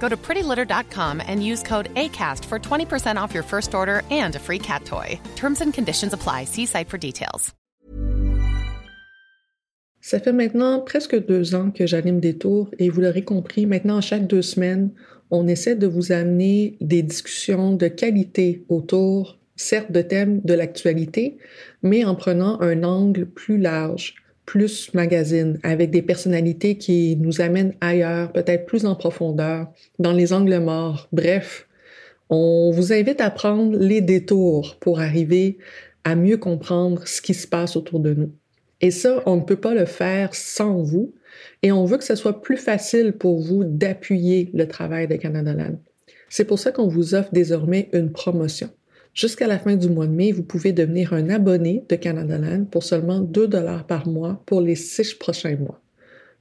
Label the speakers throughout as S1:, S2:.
S1: Go to prettylitter.com and use code ACAST for 20% off your first order and a free cat toy. Terms and conditions apply. See site for details.
S2: Ça fait maintenant presque deux ans que j'anime des tours et vous l'aurez compris, maintenant, chaque deux semaines, on essaie de vous amener des discussions de qualité autour, certes, de thèmes de l'actualité, mais en prenant un angle plus large, plus magazine, avec des personnalités qui nous amènent ailleurs, peut-être plus en profondeur, dans les angles morts. Bref, on vous invite à prendre les détours pour arriver à mieux comprendre ce qui se passe autour de nous. Et ça, on ne peut pas le faire sans vous. Et on veut que ce soit plus facile pour vous d'appuyer le travail de Canada Land. C'est pour ça qu'on vous offre désormais une promotion. Jusqu'à la fin du mois de mai, vous pouvez devenir un abonné de Canada Land pour seulement 2 dollars par mois pour les six prochains mois.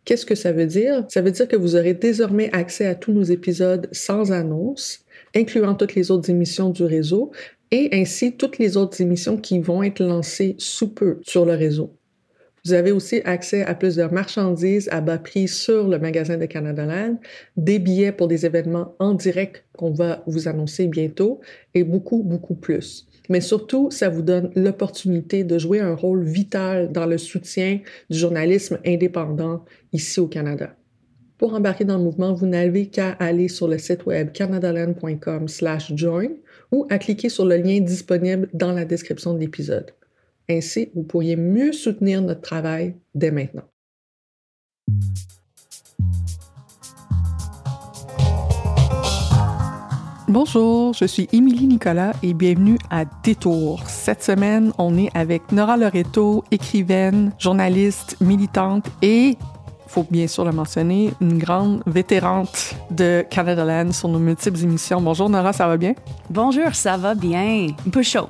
S2: Qu'est-ce que ça veut dire? Ça veut dire que vous aurez désormais accès à tous nos épisodes sans annonce, incluant toutes les autres émissions du réseau et ainsi toutes les autres émissions qui vont être lancées sous peu sur le réseau. Vous avez aussi accès à plusieurs marchandises à bas prix sur le magasin de Canada Land, des billets pour des événements en direct qu'on va vous annoncer bientôt et beaucoup, beaucoup plus. Mais surtout, ça vous donne l'opportunité de jouer un rôle vital dans le soutien du journalisme indépendant ici au Canada. Pour embarquer dans le mouvement, vous n'avez qu'à aller sur le site web canadaland.com/join ou à cliquer sur le lien disponible dans la description de l'épisode. Ainsi, vous pourriez mieux soutenir notre travail dès maintenant. Bonjour, je suis Émilie Nicolas et bienvenue à Détour. Cette semaine, on est avec Nora Loreto, écrivaine, journaliste, militante et faut bien sûr le mentionner, une grande vétérante de Canada Land sur nos multiples émissions. Bonjour Nora, ça va bien?
S3: Bonjour, ça va bien. Un peu chaud.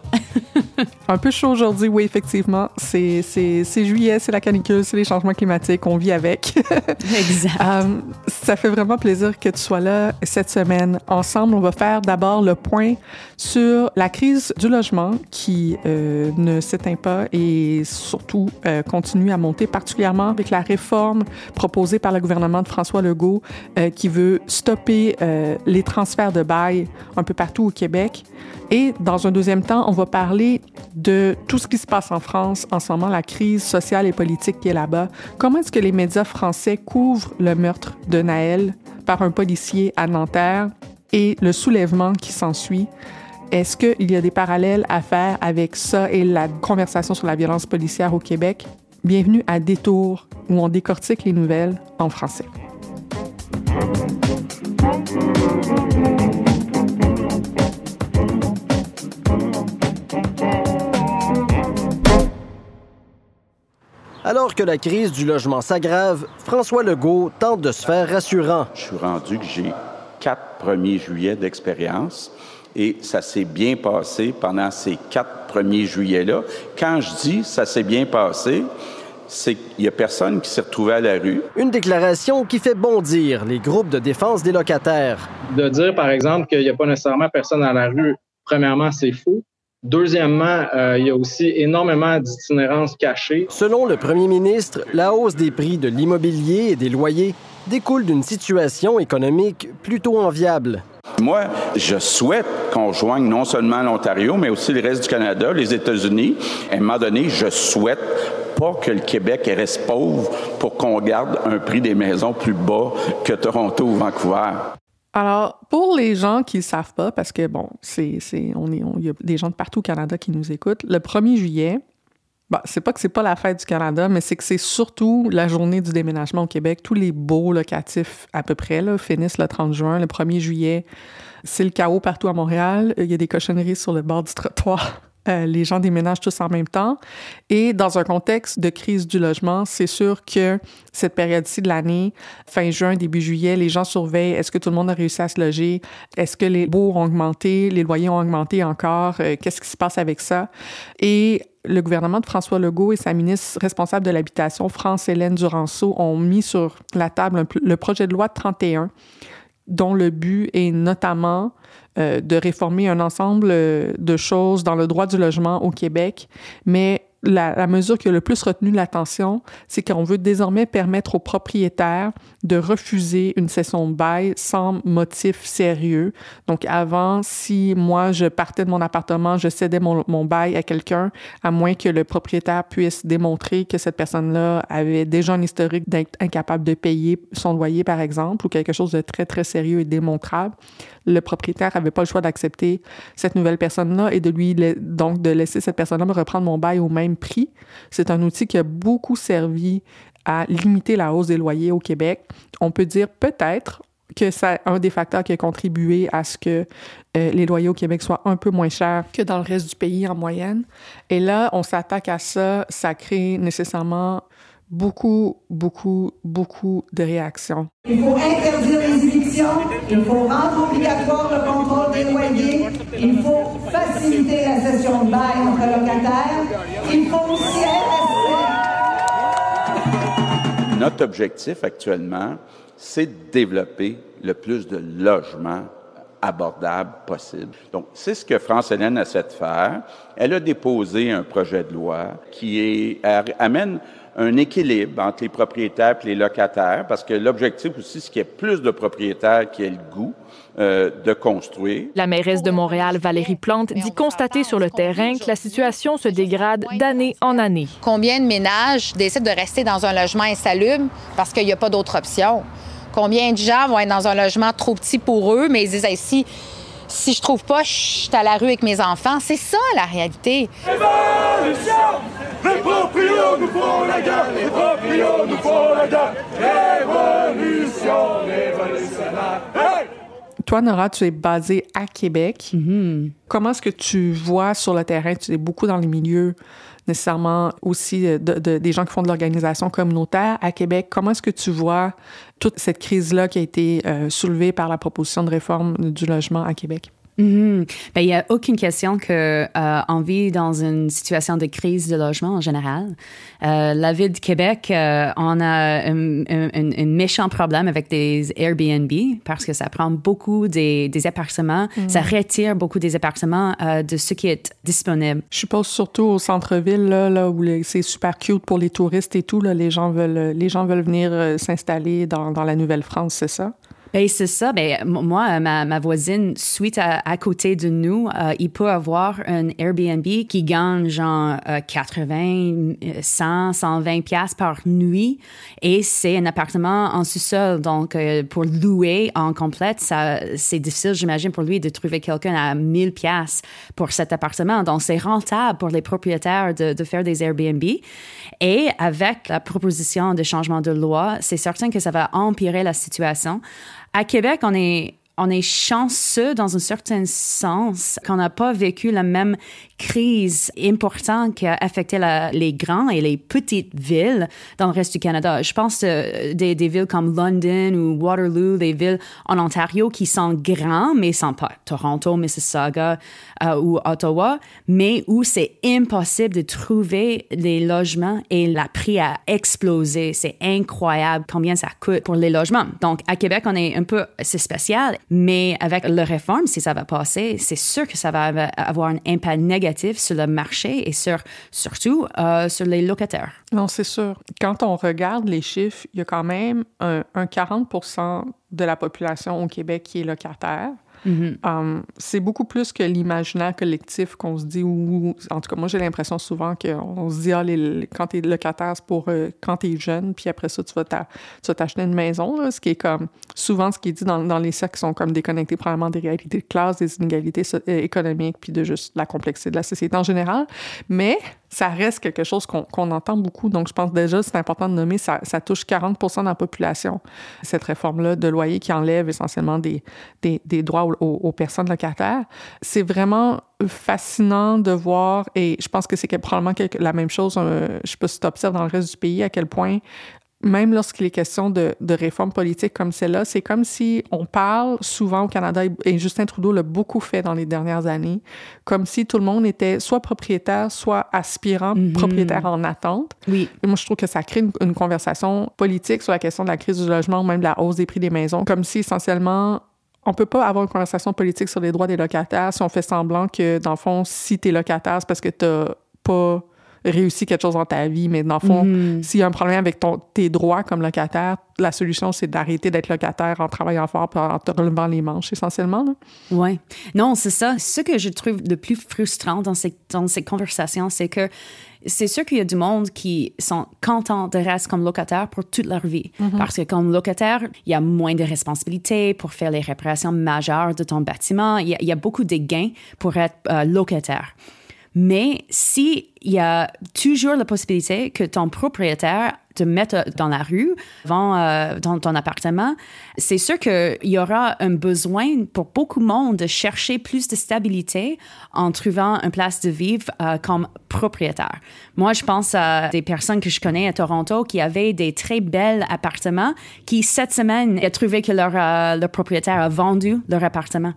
S2: un peu chaud aujourd'hui, oui, effectivement. C'est, juillet, c'est la canicule, c'est les changements climatiques, on vit avec.
S3: exact.
S2: Euh, ça fait vraiment plaisir que tu sois là cette semaine. Ensemble, on va faire d'abord le point sur la crise du logement qui euh, ne s'éteint pas et surtout euh, continue à monter, particulièrement avec la réforme proposée par le gouvernement de François Legault euh, qui veut stopper les transferts de bail un peu partout au Québec. Et dans un deuxième temps, on va parler de tout ce qui se passe en France en ce moment, la crise sociale et politique qui est là-bas. Comment est-ce que les médias français couvrent le meurtre de Naël par un policier à Nanterre et le soulèvement qui s'ensuit? Est-ce qu'il y a des parallèles à faire avec ça et la conversation sur la violence policière au Québec? Bienvenue à Détour, où on décortique les nouvelles en français.
S4: Alors que la crise du logement s'aggrave, François Legault tente de se faire rassurant.
S5: Je suis rendu que j'ai quatre premiers juillets d'expérience et ça s'est bien passé pendant ces quatre premiers juillets-là. Quand je dis ça s'est bien passé, c'est qu'il n'y a personne qui s'est retrouvé à la rue.
S4: Une déclaration qui fait bondir les groupes de défense des locataires.
S6: De dire, par exemple, qu'il n'y a pas nécessairement personne à la rue, premièrement, c'est faux. Deuxièmement, euh, il y a aussi énormément d'itinérance cachée.
S4: Selon le premier ministre, la hausse des prix de l'immobilier et des loyers découle d'une situation économique plutôt enviable.
S5: Moi, je souhaite qu'on joigne non seulement l'Ontario, mais aussi le reste du Canada, les États-Unis. À un moment donné, je souhaite pas que le Québec reste pauvre pour qu'on garde un prix des maisons plus bas que Toronto ou Vancouver.
S2: Alors, pour les gens qui ne savent pas, parce que bon, c'est, on est, il y a des gens de partout au Canada qui nous écoutent, le 1er juillet, bah, c'est pas que c'est pas la fête du Canada, mais c'est que c'est surtout la journée du déménagement au Québec. Tous les beaux locatifs, à peu près, là, finissent le 30 juin. Le 1er juillet, c'est le chaos partout à Montréal. Il y a des cochonneries sur le bord du trottoir. Euh, les gens déménagent tous en même temps. Et dans un contexte de crise du logement, c'est sûr que cette période-ci de l'année, fin juin, début juillet, les gens surveillent est-ce que tout le monde a réussi à se loger, est-ce que les baux ont augmenté, les loyers ont augmenté encore, euh, qu'est-ce qui se passe avec ça? Et le gouvernement de François Legault et sa ministre responsable de l'habitation, France-Hélène Duranceau, ont mis sur la table le projet de loi 31 dont le but est notamment euh, de réformer un ensemble euh, de choses dans le droit du logement au Québec, mais la, mesure qui a le plus retenu l'attention, c'est qu'on veut désormais permettre aux propriétaires de refuser une cession de bail sans motif sérieux. Donc avant, si moi je partais de mon appartement, je cédais mon, mon bail à quelqu'un, à moins que le propriétaire puisse démontrer que cette personne-là avait déjà un historique d'être incapable de payer son loyer, par exemple, ou quelque chose de très, très sérieux et démontrable, le propriétaire n'avait pas le choix d'accepter cette nouvelle personne-là et de lui, donc de laisser cette personne-là me reprendre mon bail au même prix. C'est un outil qui a beaucoup servi à limiter la hausse des loyers au Québec. On peut dire peut-être que c'est un des facteurs qui a contribué à ce que euh, les loyers au Québec soient un peu moins chers que dans le reste du pays en moyenne. Et là, on s'attaque à ça, ça crée nécessairement beaucoup, beaucoup, beaucoup de réactions.
S7: Il faut interdire les il faut rendre obligatoire le contrôle des loyers, il faut faciliter la cession de bail entre locataires, il faut aussi
S5: Notre objectif actuellement, c'est de développer le plus de logements abordables possible. Donc, c'est ce que France Hélène essaie de faire. Elle a déposé un projet de loi qui amène un équilibre entre les propriétaires et les locataires, parce que l'objectif aussi, c'est qu'il y ait plus de propriétaires qui aient le goût euh, de construire.
S8: La mairesse de Montréal, Valérie Plante, dit constater sur le terrain que la situation se dégrade d'année en année.
S9: Combien de ménages décident de rester dans un logement insalubre parce qu'il n'y a pas d'autre option? Combien de gens vont être dans un logement trop petit pour eux, mais ils disent si si je trouve pas, je suis à la rue avec mes enfants? C'est ça la réalité. Révolution! Proprios nous font la guerre! Les proprios nous font la guerre!
S2: Révolution révolutionnaire! Hey! Toi, Nora, tu es basée à Québec. Mm-hmm. Comment est-ce que tu vois sur le terrain? Tu es beaucoup dans les milieux nécessairement aussi de, de, des gens qui font de l'organisation communautaire à Québec. Comment est-ce que tu vois toute cette crise-là qui a été euh, soulevée par la proposition de réforme du logement à Québec?
S3: Mhm. Ben, il n'y a aucune question qu'on euh, vit dans une situation de crise de logement en général. Euh, la ville de Québec, euh, on a un, un, méchant problème avec des Airbnb parce que ça prend beaucoup des, des appartements, mhm. ça retire beaucoup des appartements euh, de ce qui est disponible.
S2: Je suppose surtout au centre-ville, là, là, où c'est super cute pour les touristes et tout, là, les, gens veulent, les gens veulent venir euh, s'installer dans, dans la Nouvelle-France, c'est ça?
S3: Ben, c'est ça. Ben, moi, ma, ma voisine, suite à, à, côté de nous, euh, il peut avoir un Airbnb qui gagne genre 80, 100, 120 pièces par nuit et c'est un appartement en sous-sol. Donc, euh, pour louer en complète, ça, c'est difficile, j'imagine, pour lui de trouver quelqu'un à 1000 pièces pour cet appartement. Donc, c'est rentable pour les propriétaires de, de faire des Airbnb. Et avec la proposition de changement de loi, c'est certain que ça va empirer la situation. À Québec, on est on est chanceux dans un certain sens qu'on n'a pas vécu la même crise importante qui a affecté les grands et les petites villes dans le reste du Canada. Je pense euh, des, villes comme London ou Waterloo, des villes en Ontario qui sont grands, mais sont pas Toronto, Mississauga euh, ou Ottawa, mais où c'est impossible de trouver des logements et la prix a explosé. C'est incroyable combien ça coûte pour les logements. Donc, à Québec, on est un peu, c'est spécial, mais avec la réforme, si ça va passer, c'est sûr que ça va avoir un impact négatif sur le marché et sur, surtout euh, sur les locataires.
S2: Non, c'est sûr. Quand on regarde les chiffres, il y a quand même un, un 40 de la population au Québec qui est locataire. Mm-hmm. Um, c'est beaucoup plus que l'imaginaire collectif qu'on se dit, ou en tout cas, moi j'ai l'impression souvent qu'on se dit, ah, les, quand t'es locataire, c'est pour euh, quand t'es jeune, puis après ça, tu vas t'acheter une maison, là, ce qui est comme souvent ce qui est dit dans, dans les cercles qui sont comme déconnectés probablement des réalités de classe, des inégalités euh, économiques, puis de juste la complexité de la société en général. Mais ça reste quelque chose qu'on entend beaucoup. Donc, je pense déjà, c'est important de nommer, ça, touche 40% de la population, cette réforme-là de loyer qui enlève essentiellement des, droits aux, personnes locataires. C'est vraiment fascinant de voir, et je pense que c'est probablement la même chose, euh, je sais pas si tu observes dans le reste du pays, à quel point même lorsqu'il est question de, de réformes politiques comme celle-là, c'est comme si on parle souvent au Canada, et Justin Trudeau l'a beaucoup fait dans les dernières années, comme si tout le monde était soit propriétaire, soit aspirant, mhm. propriétaire en attente.
S3: Oui.
S2: Et moi, je trouve que ça crée une, conversation politique sur la question de la crise du logement, ou même de la hausse des prix des maisons, comme si essentiellement on peut pas avoir une conversation politique sur les droits des locataires si on fait semblant que, dans le fond, si tu es locataire, c'est parce que tu pas réussi quelque chose dans ta vie, mais dans le fond, mm. s'il y a un problème avec ton, tes droits comme locataire, la solution, c'est d'arrêter d'être locataire en travaillant fort et en te relevant les manches, essentiellement.
S3: Oui. Non, c'est ça. Ce que je trouve le plus frustrant dans ces, dans ces conversations, c'est que c'est sûr qu'il y a du monde qui sont contents de rester comme locataire pour toute leur vie. Mm-hmm. Parce que comme locataire, il y a moins de responsabilités pour faire les réparations majeures de ton bâtiment. Il y a, beaucoup de gains pour être euh, locataire. Mais s'il y a toujours la possibilité que ton propriétaire te mette dans la rue, euh, dans ton appartement, c'est sûr qu'il y aura un besoin pour beaucoup de monde de chercher plus de stabilité en trouvant une place de vivre euh, comme propriétaire. Moi, je pense à des personnes que je connais à Toronto qui avaient des très belles appartements qui, cette semaine, ont trouvé que leur, euh, leur propriétaire a vendu leur appartement.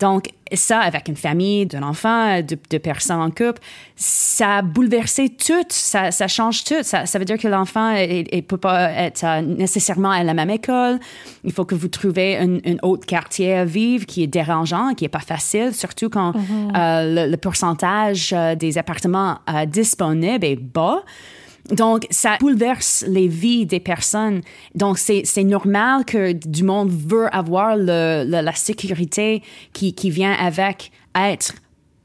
S3: Donc, ça, avec une famille, d'un enfant, de, personnes en couple, ça a bouleversé tout, ça, ça change tout. Ça, ça, veut dire que l'enfant ne peut pas être euh, nécessairement à la même école. Il faut que vous trouviez un, autre quartier à vivre qui est dérangeant, qui n'est pas facile, surtout quand mm-hmm. euh, le, pourcentage des appartements disponibles est bas. Donc, ça bouleverse les vies des personnes. Donc, c'est normal que du monde veut avoir le, la sécurité qui, qui vient avec être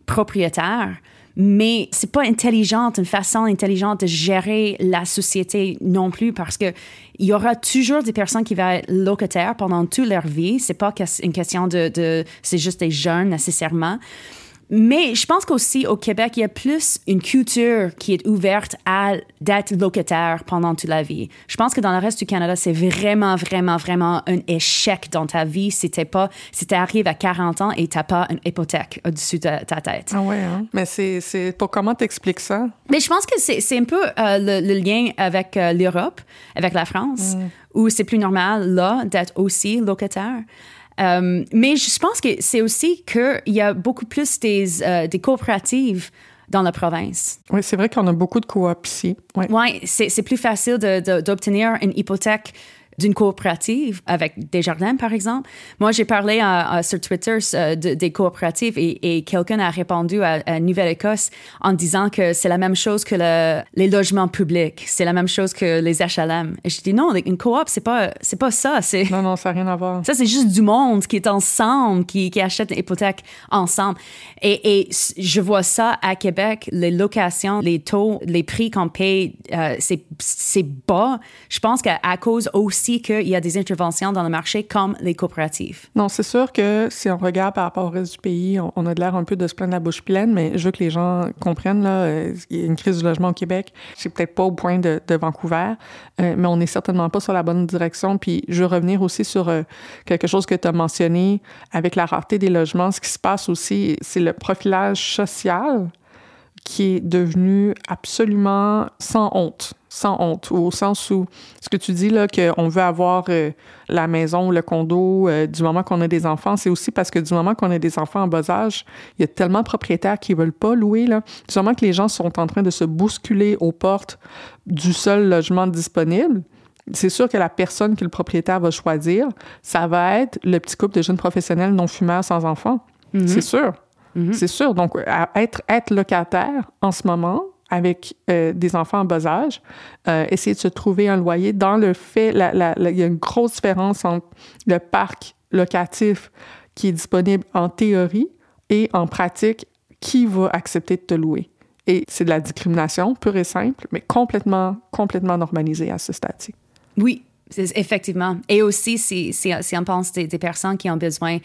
S3: propriétaire mais c'est pas intelligent, une façon intelligente de gérer la société non plus parce que il y aura toujours des personnes qui vont être locataires pendant toute leur vie. C'est pas une question de c'est juste des jeunes nécessairement. Mais je pense qu'aussi au Québec, il y a plus une culture qui est ouverte à d'être locataire pendant toute la vie. Je pense que dans le reste du Canada, c'est vraiment, vraiment, vraiment un échec dans ta vie si t'es pas, si t'arrives à 40 ans et t'as pas une hypothèque au-dessus de ta tête.
S2: Ah ouais, hein? Mais c'est, c'est pour comment t'expliques ça?
S3: Mais je pense que c'est, c'est un peu euh, le, lien avec euh, l'Europe, avec la France, mm. où c'est plus normal là d'être aussi locataire. Euh, mais je pense que c'est aussi qu'il y a beaucoup plus des, euh, des coopératives dans la province.
S2: Oui, c'est vrai qu'on a beaucoup de coop ici.
S3: Oui, ouais, c'est plus facile d'obtenir une hypothèque d'une coopérative avec Desjardins, par exemple. Moi, j'ai parlé sur Twitter euh, des coopératives et, quelqu'un a répondu à, Nouvelle-Écosse en disant que c'est la même chose que les logements publics, c'est la même chose que les HLM. Et je dis non, une coop, c'est pas, c'est pas ça.
S2: Non, non, ça n'a rien à voir.
S3: Ça, c'est juste du monde qui est ensemble, qui, qui achète une hypothèque ensemble. Et, et, je vois ça à Québec, les locations, les taux, les prix qu'on paye, euh, c'est bas. Je pense qu'à cause aussi qu'il y a des interventions dans le marché comme les coopératives.
S2: Non, c'est sûr que si on regarde par rapport au reste du pays, on, a de l'air un peu de se plaindre la bouche pleine, mais je veux que les gens comprennent, là, euh, il y a une crise du logement au Québec. C'est peut-être pas au point de, Vancouver, euh, mais on n'est certainement pas sur la bonne direction. Puis je veux revenir aussi sur euh, quelque chose que tu as mentionné avec la rareté des logements. Ce qui se passe aussi, c'est le profilage social qui est devenu absolument sans honte sans honte, au sens où ce que tu dis là, qu'on veut avoir euh, la maison, le condo euh, du moment qu'on a des enfants, c'est aussi parce que du moment qu'on a des enfants en bas âge, il y a tellement de propriétaires qui veulent pas louer. Là. Du moment que les gens sont en train de se bousculer aux portes du seul logement disponible, c'est sûr que la personne que le propriétaire va choisir, ça va être le petit couple de jeunes professionnels non fumeurs sans enfants. Mm-hmm. C'est sûr. Mm-hmm. C'est sûr. Donc, être, être locataire en ce moment, avec euh, des enfants en bas âge, euh, essayer de se trouver un loyer. Dans le fait, il y a une grosse différence entre le parc locatif qui est disponible en théorie et en pratique, qui va accepter de te louer. Et c'est de la discrimination pure et simple, mais complètement, complètement normalisée à ce stade-ci.
S3: Oui, Effectivement. Et aussi, si, si, si on pense des, des, personnes qui ont besoin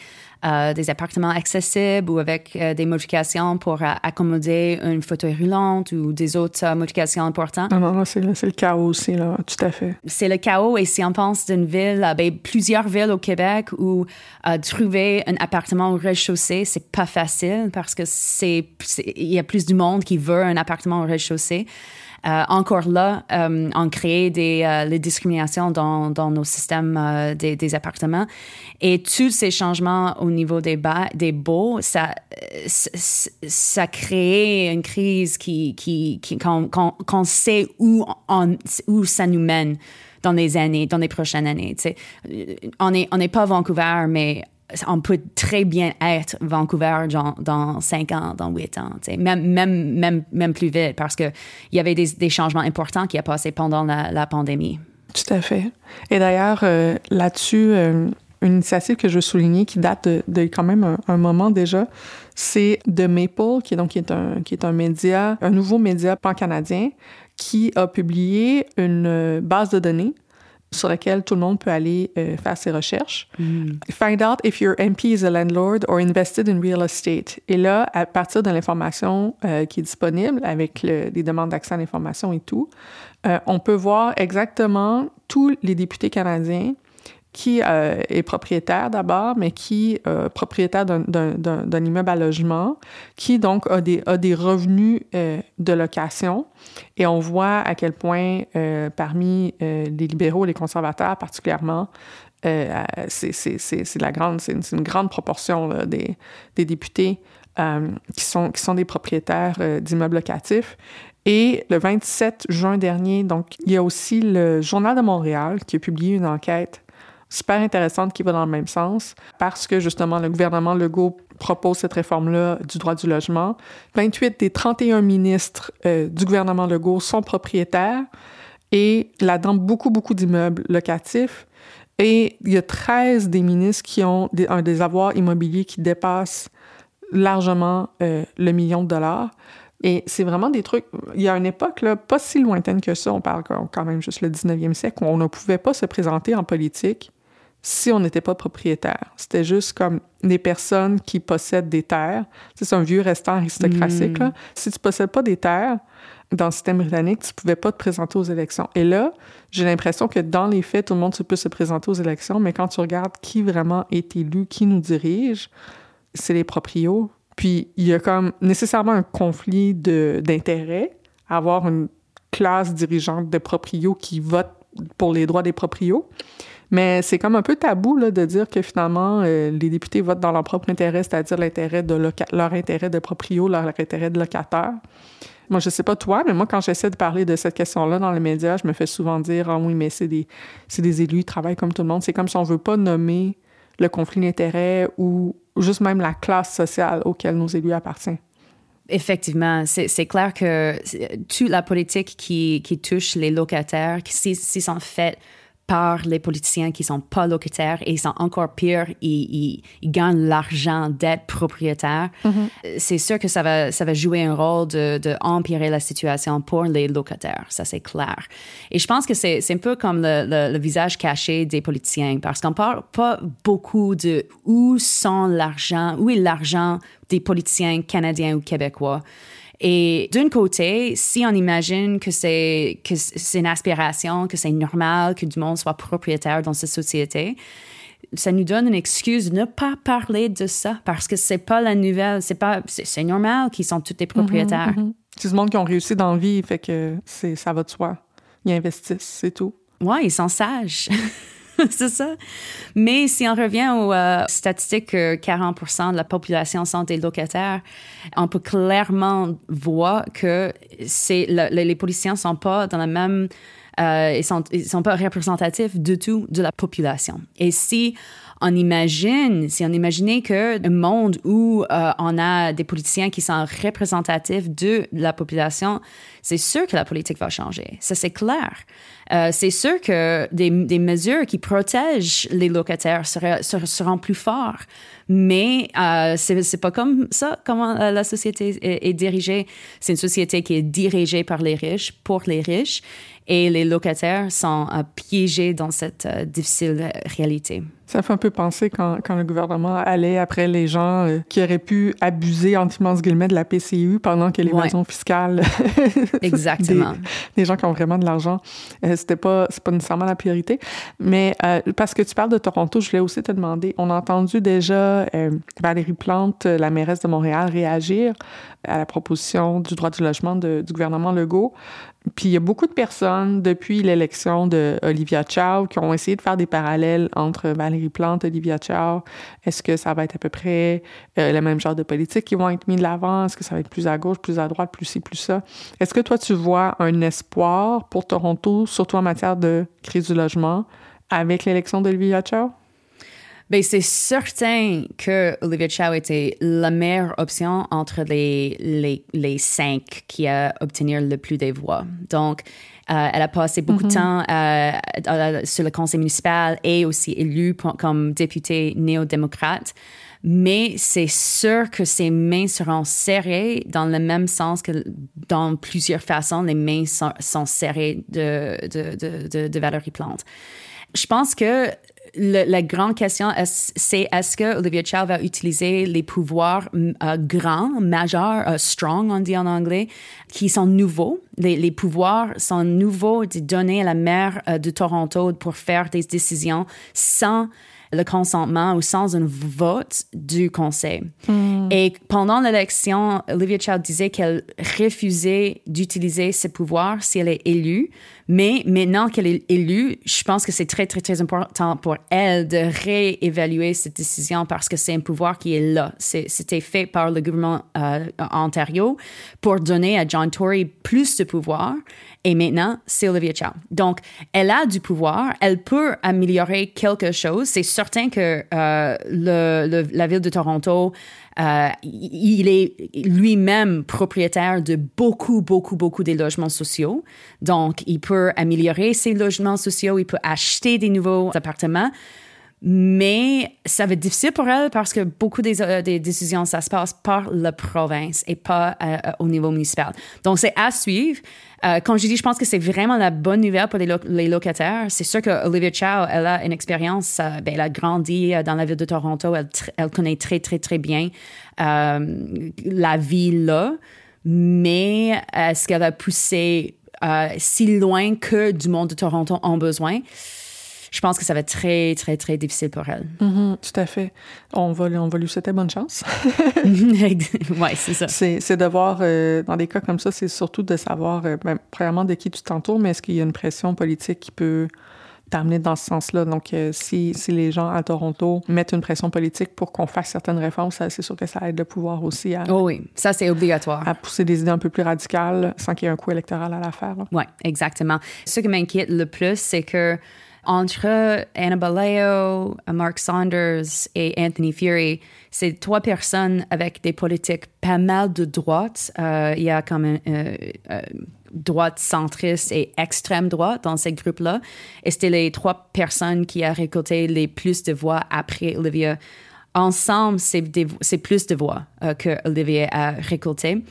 S3: euh, des appartements accessibles ou avec euh, des modifications pour euh, accommoder une fauteuil roulante ou des autres modifications importantes.
S2: Non, non, non c'est le, chaos aussi, là, tout à fait.
S3: C'est le chaos. Et si on pense d'une ville, ben, plusieurs villes au Québec où trouver un appartement au rez-de-chaussée, c'est pas facile parce que c'est il y a plus du monde qui veut un appartement au rez-de-chaussée. Euh, encore là, euh, on crée des euh, discriminations dans, nos systèmes euh, des, appartements. Et tous ces changements au niveau des, baux, ça, ça crée une crise qui, qui, qui qu'on, sait où, ça nous mène dans les années, dans les prochaines années. On n'est est pas Vancouver, mais on peut très bien être Vancouver dans, dans 5 ans, dans 8 ans, même, même, même, même plus vite, parce qu'il y avait des, changements importants qui ont passé pendant la, pandémie.
S2: Tout à fait. Et d'ailleurs, euh, là-dessus, euh, une initiative que je veux souligner qui date de, de quand même un, moment déjà, c'est The Maple, qui est, donc, est un, qui est un média, un nouveau média pan-canadien, qui a publié une base de données sur laquelle tout le monde peut aller euh, faire ses recherches. Mm. Find out if your MP is a landlord or invested in real estate. Et là, à partir de l'information euh, qui est disponible avec le, les demandes d'accès à l'information et tout, euh, on peut voir exactement tous les députés canadiens qui euh, est propriétaire d'abord, mais qui euh, propriétaire d'un immeuble à logement, qui donc a des, a des revenus euh, de location. Et on voit à quel point euh, parmi les libéraux les conservateurs particulièrement, c'est c'est une, une, grande proportion là, des, des, députés qui, sont, qui sont des propriétaires d'immeubles locatifs. Et le 27 juin dernier, donc, il y a aussi le Journal de Montréal qui a publié une enquête super intéressante qui va dans le même sens parce que justement le gouvernement Legault propose cette réforme-là du droit du logement. 28 des 31 ministres euh, du gouvernement Legault sont propriétaires et là-dedans beaucoup, beaucoup d'immeubles locatifs. Et il y a 13 des ministres qui ont des, un des avoirs immobiliers qui dépassent largement euh, le million de dollars. Et c'est vraiment des trucs. Il y a une époque, là, pas si lointaine que ça, on parle quand même juste le 19e siècle, où on ne pouvait pas se présenter en politique si on n'était pas propriétaire. C'était juste comme des personnes qui possèdent des terres. C'est un vieux restant aristocratique. Mm. Là. Si tu ne possèdes pas des terres dans le système britannique, tu ne pouvais pas te présenter aux élections. Et là, j'ai l'impression que dans les faits, tout le monde peut se présenter aux élections, mais quand tu regardes qui vraiment est élu, qui nous dirige, c'est les proprios. Puis il y a comme nécessairement un conflit d'intérêts à avoir une classe dirigeante de proprios qui vote pour les droits des proprios. Mais c'est comme un peu tabou là, de dire que finalement, euh, les députés votent dans leur propre intérêt, c'est-à-dire l'intérêt de leur intérêt de proprio, leur intérêt de locataire. Moi, je sais pas toi, mais moi, quand j'essaie de parler de cette question-là dans les médias, je me fais souvent dire Ah oui, mais c'est des, des élus, ils travaillent comme tout le monde. C'est comme si on veut pas nommer le conflit d'intérêts ou juste même la classe sociale auquel nos élus appartiennent.
S3: Effectivement, c'est clair que toute la politique qui, touche les locataires, si, si en fait par les politiciens qui sont pas locataires et ils sont encore pires, ils, ils, ils gagnent l'argent d'être propriétaires. Mm -hmm. C'est sûr que ça va, ça va jouer un rôle de, de empirer la situation pour les locataires, ça c'est clair. Et je pense que c'est un peu comme le, le, le, visage caché des politiciens parce qu'on parle pas beaucoup de où sont l'argent, où est l'argent des politiciens canadiens ou québécois. Et d'un côté, si on imagine que c'est que c'est une aspiration, que c'est normal que du monde soit propriétaire dans cette société, ça nous donne une excuse de ne pas parler de ça parce que c'est pas la nouvelle, c'est pas c'est normal qu'ils sont tous des propriétaires.
S2: Mm -hmm, mm -hmm. C'est du monde qui ont réussi dans la vie, fait que c'est ça va de soi. Ils investissent, c'est tout.
S3: Ouais, ils sont sages. c'est ça. Mais si on revient aux euh, statistiques que 40% de la population sont des locataires, on peut clairement voir que c'est le, les policiers sont pas dans la même euh, ils ils sont pas représentatifs du tout de la population. Et si on imagine, si on imaginait que un monde où euh, on a des politiciens qui sont représentatifs de la population, c'est sûr que la politique va changer. Ça, c'est clair. Euh, c'est sûr que des, mesures qui protègent les locataires seront plus fortes. Mais euh, c'est pas comme ça comment euh, la société est dirigée. C'est une société qui est dirigée par les riches, pour les riches, et les locataires sont euh, piégés dans cette euh, difficile réalité.
S2: Ça fait un peu penser quand, quand le gouvernement allait après les gens euh, qui auraient pu abuser, entre immenses guillemets, de la PCU pendant que l'évasion fiscale.
S3: Exactement.
S2: des, des, gens qui ont vraiment de l'argent, euh, c'était pas, c'est pas nécessairement la priorité. Mais euh, parce que tu parles de Toronto, je voulais aussi te demander, on a entendu déjà Valérie Plante, la mairesse de Montréal, réagir à la proposition du droit du logement de, du gouvernement Legault. Puis il y a beaucoup de personnes depuis l'élection de Olivia Chow qui ont essayé de faire des parallèles entre Valérie Plante, Olivia Chow. Est-ce que ça va être à peu près euh, le même genre de politique qui vont être mis de l'avant? Est-ce que ça va être plus à gauche, plus à droite, plus ci, plus ça? Est-ce que toi, tu vois un espoir pour Toronto, surtout en matière de crise du logement, avec l'élection d'Olivia Chow?
S3: Bien, c'est certain que Olivia Chow était la meilleure option entre les, les, les cinq qui a obtenu le plus des voix. Donc, euh, elle a passé beaucoup mm -hmm. de temps euh, sur le conseil municipal et aussi élue comme députée néo-démocrate. Mais c'est sûr que ses mains seront serrées dans le même sens que dans plusieurs façons, les mains sont, sont serrées de, de, de, de, de Valérie Plante. Je pense que le, la grande question, c'est est-ce que Olivia Chow va utiliser les pouvoirs euh, grands, majeurs, euh, strong, on dit en anglais, qui sont nouveaux? Les, les pouvoirs sont nouveaux de donner à la maire euh, de Toronto pour faire des décisions sans le consentement ou sans un vote du conseil. Mm. Et pendant l'élection, Olivia Chow disait qu'elle refusait d'utiliser ses pouvoirs si elle est élue. Mais maintenant qu'elle est élue, je pense que c'est très, très, très important pour elle de réévaluer cette décision parce que c'est un pouvoir qui est là. C'était fait par le gouvernement euh, Ontario pour donner à John Tory plus de pouvoir. Et maintenant, c'est Olivia Chow. Donc, elle a du pouvoir, elle peut améliorer quelque chose. C'est certain que euh, le, le, la ville de Toronto, euh, il est lui-même propriétaire de beaucoup, beaucoup, beaucoup des logements sociaux. Donc, il peut améliorer ses logements sociaux, il peut acheter des nouveaux appartements. Mais ça va être difficile pour elle parce que beaucoup des, euh, des décisions, ça se passe par la province et pas euh, au niveau municipal. Donc, c'est à suivre. Euh, comme je dis, je pense que c'est vraiment la bonne nouvelle pour les, les locataires. C'est sûr que Olivia Chow, elle a une expérience, euh, ben, elle a grandi dans la ville de Toronto, elle, elle connaît très, très, très bien euh, la vie là. Mais est-ce qu'elle va pousser si loin que du monde de Toronto en besoin? Je pense que ça va être très, très, très difficile pour elle.
S2: Mm -hmm, tout à fait. On va, on va lui souhaiter bonne chance.
S3: oui, c'est ça.
S2: C'est de voir, euh, dans des cas comme ça, c'est surtout de savoir, euh, ben, premièrement, de qui tu t'entoures, mais est-ce qu'il y a une pression politique qui peut t'amener dans ce sens-là? Donc, euh, si, si les gens à Toronto mettent une pression politique pour qu'on fasse certaines réformes, c'est sûr que ça aide le pouvoir aussi à...
S3: Oh oui, ça c'est obligatoire.
S2: À pousser des idées un peu plus radicales sans qu'il y ait un coût électoral à l'affaire.
S3: Oui, exactement. Ce qui m'inquiète le plus, c'est que entre Anna Baleo, Mark Saunders et Anthony Fury, c'est trois personnes avec des politiques pas mal de droite. Euh, il y a comme un, euh, euh, droite centriste et extrême droite dans ces groupes-là. Et c'était les trois personnes qui ont récolté les plus de voix après Olivia. Ensemble, c'est plus de voix que Olivia a récolté.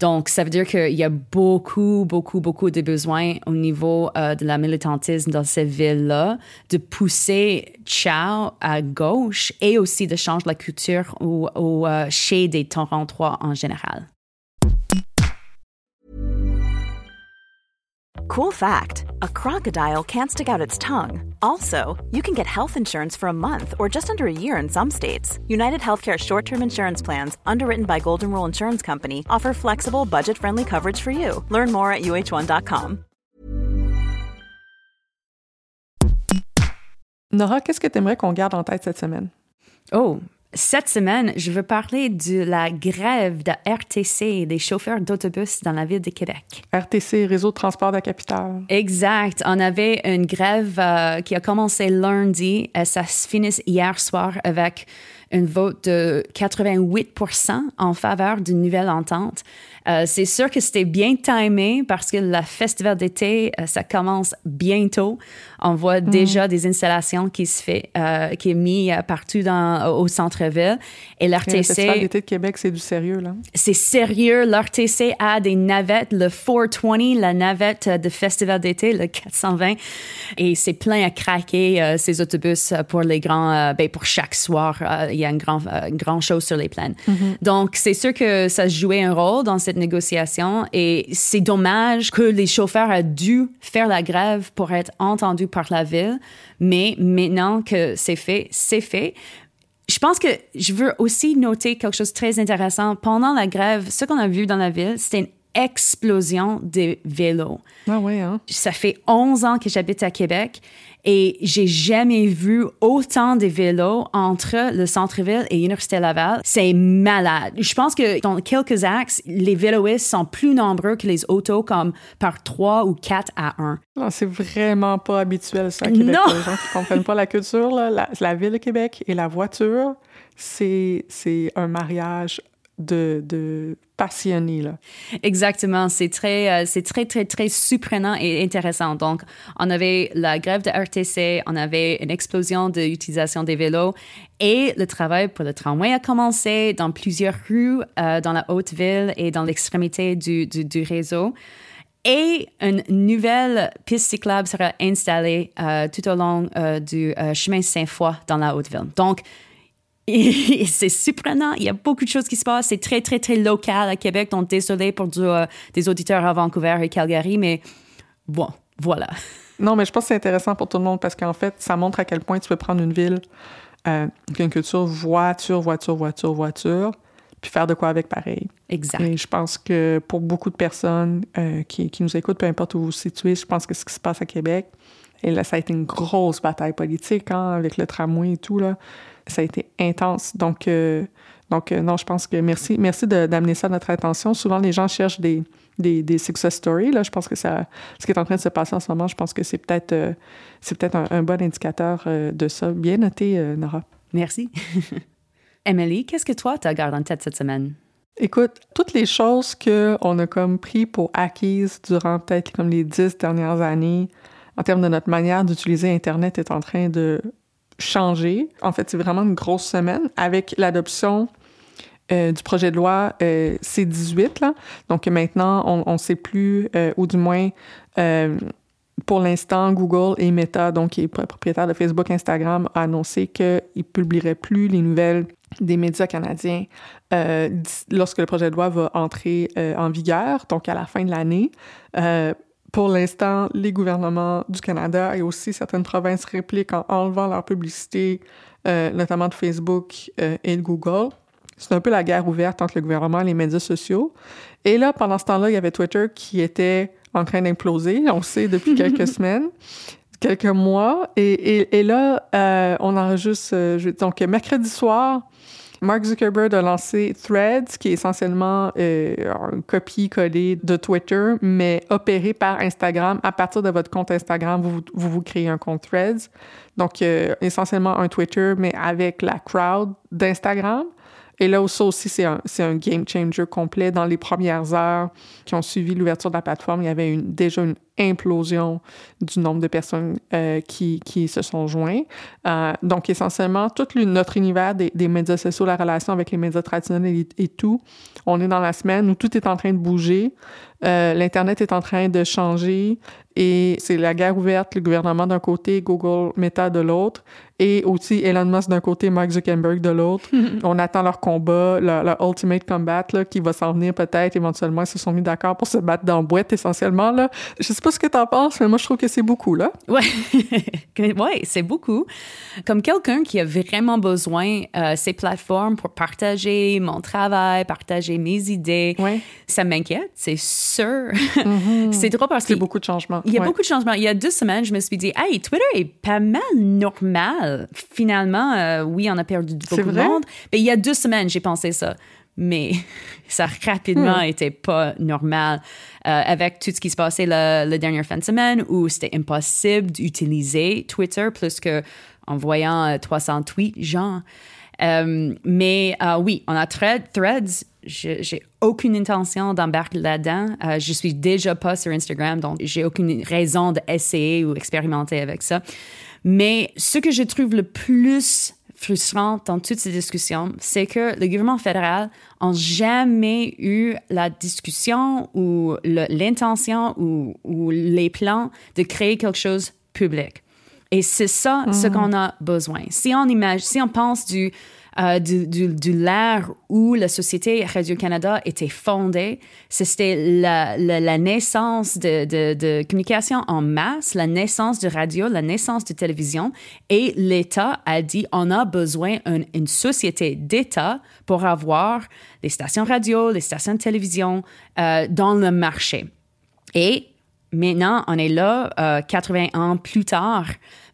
S3: Donc, ça veut dire qu'il y a beaucoup, beaucoup, beaucoup de besoins au niveau euh, de la militantisme dans ces villes-là, de pousser Chow à gauche et aussi de changer la culture ou, ou euh, chez des Torontois en général.
S10: Cool fact a crocodile can't stick out its tongue. Also, you can get health insurance for a month or just under a year in some states. United Healthcare short term insurance plans, underwritten by Golden Rule Insurance Company, offer flexible, budget friendly coverage for you. Learn more at uh1.com.
S2: Nora, qu'est-ce que tu aimerais qu'on garde en tête cette semaine?
S3: Oh, Cette semaine, je veux parler de la grève de RTC, des chauffeurs d'autobus dans la ville de Québec.
S2: RTC, Réseau de transport de la capitale.
S3: Exact. On avait une grève euh, qui a commencé lundi et ça se finit hier soir avec un vote de 88 en faveur d'une nouvelle entente. Euh, c'est sûr que c'était bien timé parce que le festival d'été, euh, ça commence bientôt. On voit mm. déjà des installations qui se fait, euh, qui est mis partout dans, au centre-ville. Et l'RTC. Le
S2: festival d'été de Québec, c'est du sérieux, là.
S3: C'est sérieux. L'RTC a des navettes, le 420, la navette de festival d'été, le 420. Et c'est plein à craquer, ces autobus pour les grands, ben, pour chaque soir. il y a une grande grand chose sur les plaines. Mm-hmm. Donc, c'est sûr que ça jouait un rôle dans cette négociation et c'est dommage que les chauffeurs aient dû faire la grève pour être entendus par la ville, mais maintenant que c'est fait, c'est fait. Je pense que je veux aussi noter quelque chose de très intéressant. Pendant la grève, ce qu'on a vu dans la ville, c'était une explosion des vélos.
S2: Ah ouais, hein?
S3: Ça fait 11 ans que j'habite à Québec et j'ai jamais vu autant de vélos entre le centre-ville et l'Université Laval. C'est malade. Je pense que dans quelques axes, les véloistes sont plus nombreux que les autos, comme par 3 ou 4 à 1.
S2: Non, c'est vraiment pas habituel, ça, à Québec.
S3: Non.
S2: Les gens qui comprennent pas la culture, là, la, ville de Québec et la voiture, c'est un mariage de, de. Là.
S3: Exactement. C'est très, euh, c'est très, très, très surprenant et intéressant. Donc, on avait la grève de RTC, on avait une explosion de l'utilisation des vélos et le travail pour le tramway a commencé dans plusieurs rues euh, dans la haute ville et dans l'extrémité du, du, réseau. Et une nouvelle piste cyclable sera installée euh, tout au long du chemin Saint-Foy dans la haute ville. Donc, et c'est surprenant. Il y a beaucoup de choses qui se passent. C'est très, très, très local à Québec. Donc, désolé pour euh, des auditeurs à Vancouver et Calgary, mais bon, voilà.
S2: Non, mais je pense que c'est intéressant pour tout le monde parce qu'en fait, ça montre à quel point tu peux prendre une ville euh, une culture voiture, voiture, voiture, voiture, puis faire de quoi avec pareil.
S3: Exact.
S2: Et je pense que pour beaucoup de personnes euh, qui, qui, nous écoutent, peu importe où vous vous situez, je pense que ce qui se passe à Québec, et là, ça a été une grosse bataille politique hein, avec le tramway et tout. Là ça a été intense. Donc, euh, donc euh, non, je pense que merci, merci d'amener ça à notre attention. Souvent, les gens cherchent des, des, des, success stories. Là. Je pense que ça, ce qui est en train de se passer en ce moment, je pense que c'est peut-être euh, c'est peut-être un, bon indicateur de ça. Bien noté, Nora.
S3: Merci. Emily, qu'est-ce que toi, tu as gardé en tête cette semaine?
S2: Écoute, toutes les choses qu'on a comme pris pour acquises durant peut-être comme les dix dernières années, en termes de notre manière d'utiliser Internet, est en train de changé. En fait, c'est vraiment une grosse semaine avec l'adoption euh, du projet de loi euh, C-18. Là. Donc maintenant, on ne sait plus, euh, ou du moins, pour l'instant, Google et Meta, donc qui est propriétaire de Facebook, Instagram, a annoncé qu'ils ne publieraient plus les nouvelles des médias canadiens lorsque le projet de loi va entrer en vigueur, donc à la fin de l'année pour l'instant, les gouvernements du Canada et aussi certaines provinces répliquent en enlevant leur publicité, euh, notamment de Facebook euh, et de Google. C'est un peu la guerre ouverte entre le gouvernement et les médias sociaux. Et là, pendant ce temps-là, il y avait Twitter qui était en train d'imploser, on le sait depuis quelques semaines, quelques mois. Et, et, là, euh, on enregistre, donc mercredi soir, Mark Zuckerberg a lancé Threads, qui est essentiellement euh, un copie-coller de Twitter, mais opéré par Instagram. À partir de votre compte Instagram, vous vous, créez un compte Threads. Donc, euh, essentiellement un Twitter, mais avec la crowd d'Instagram. Et là, ça aussi, c'est un, game changer complet. Dans les premières heures qui ont suivi l'ouverture de la plateforme, il y avait déjà une implosion du nombre de personnes euh, qui, se sont joints. Euh, donc, essentiellement, tout notre univers des, des, médias sociaux, la relation avec les médias traditionnels et, tout, on est dans la semaine où tout est en train de bouger. Euh, L'Internet est en train de changer et c'est la guerre ouverte, le gouvernement d'un côté, Google, Meta de l'autre, et aussi Elon Musk d'un côté, Mark Zuckerberg de l'autre. on attend leur combat, leur, ultimate combat là, qui va s'en venir peut-être éventuellement. Ils se sont mis d'accord pour se battre dans boîte essentiellement. Là. Je sais pas ce que tu en penses, mais moi, je trouve que c'est beaucoup, là.
S3: Ouais, ouais c'est beaucoup. Comme quelqu'un qui a vraiment besoin de euh, ces plateformes pour partager mon travail, partager mes idées,
S2: ouais.
S3: ça m'inquiète, c'est sûr. Mm-hmm. c'est trop parce
S2: y a beaucoup de changements.
S3: Il y a beaucoup de changements. Il y a deux semaines, je me suis dit, hey, Twitter est pas mal normal. Finalement, euh, oui, on a perdu beaucoup de monde. Mais il y a deux semaines, j'ai pensé ça mais ça rapidement hmm. était pas normal euh, avec tout ce qui se passait la, la, dernière fin de semaine où c'était impossible d'utiliser Twitter plus que en voyant 300 euh, tweets, genre. Euh, mais euh, oui, on a Threads. J'ai aucune intention d'embarquer là-dedans. Euh, je suis déjà pas sur Instagram, donc j'ai aucune raison d'essayer ou expérimenter avec ça. Mais ce que je trouve le plus frustrant dans toutes ces discussions, c'est que le gouvernement fédéral n'a jamais eu la discussion ou l'intention ou, ou, les plans de créer quelque chose public. Et c'est ça ce mhm. qu'on a besoin. Si on imagine, si on pense du euh, du, du, l'ère où la société Radio-Canada était fondée. C'était la, naissance de, communication en masse, la naissance de radio, la naissance de télévision. Et l'État a dit on a besoin d'une société d'État pour avoir les stations radio, les stations de télévision euh, dans le marché. Et maintenant, on est là, euh, 80 ans plus tard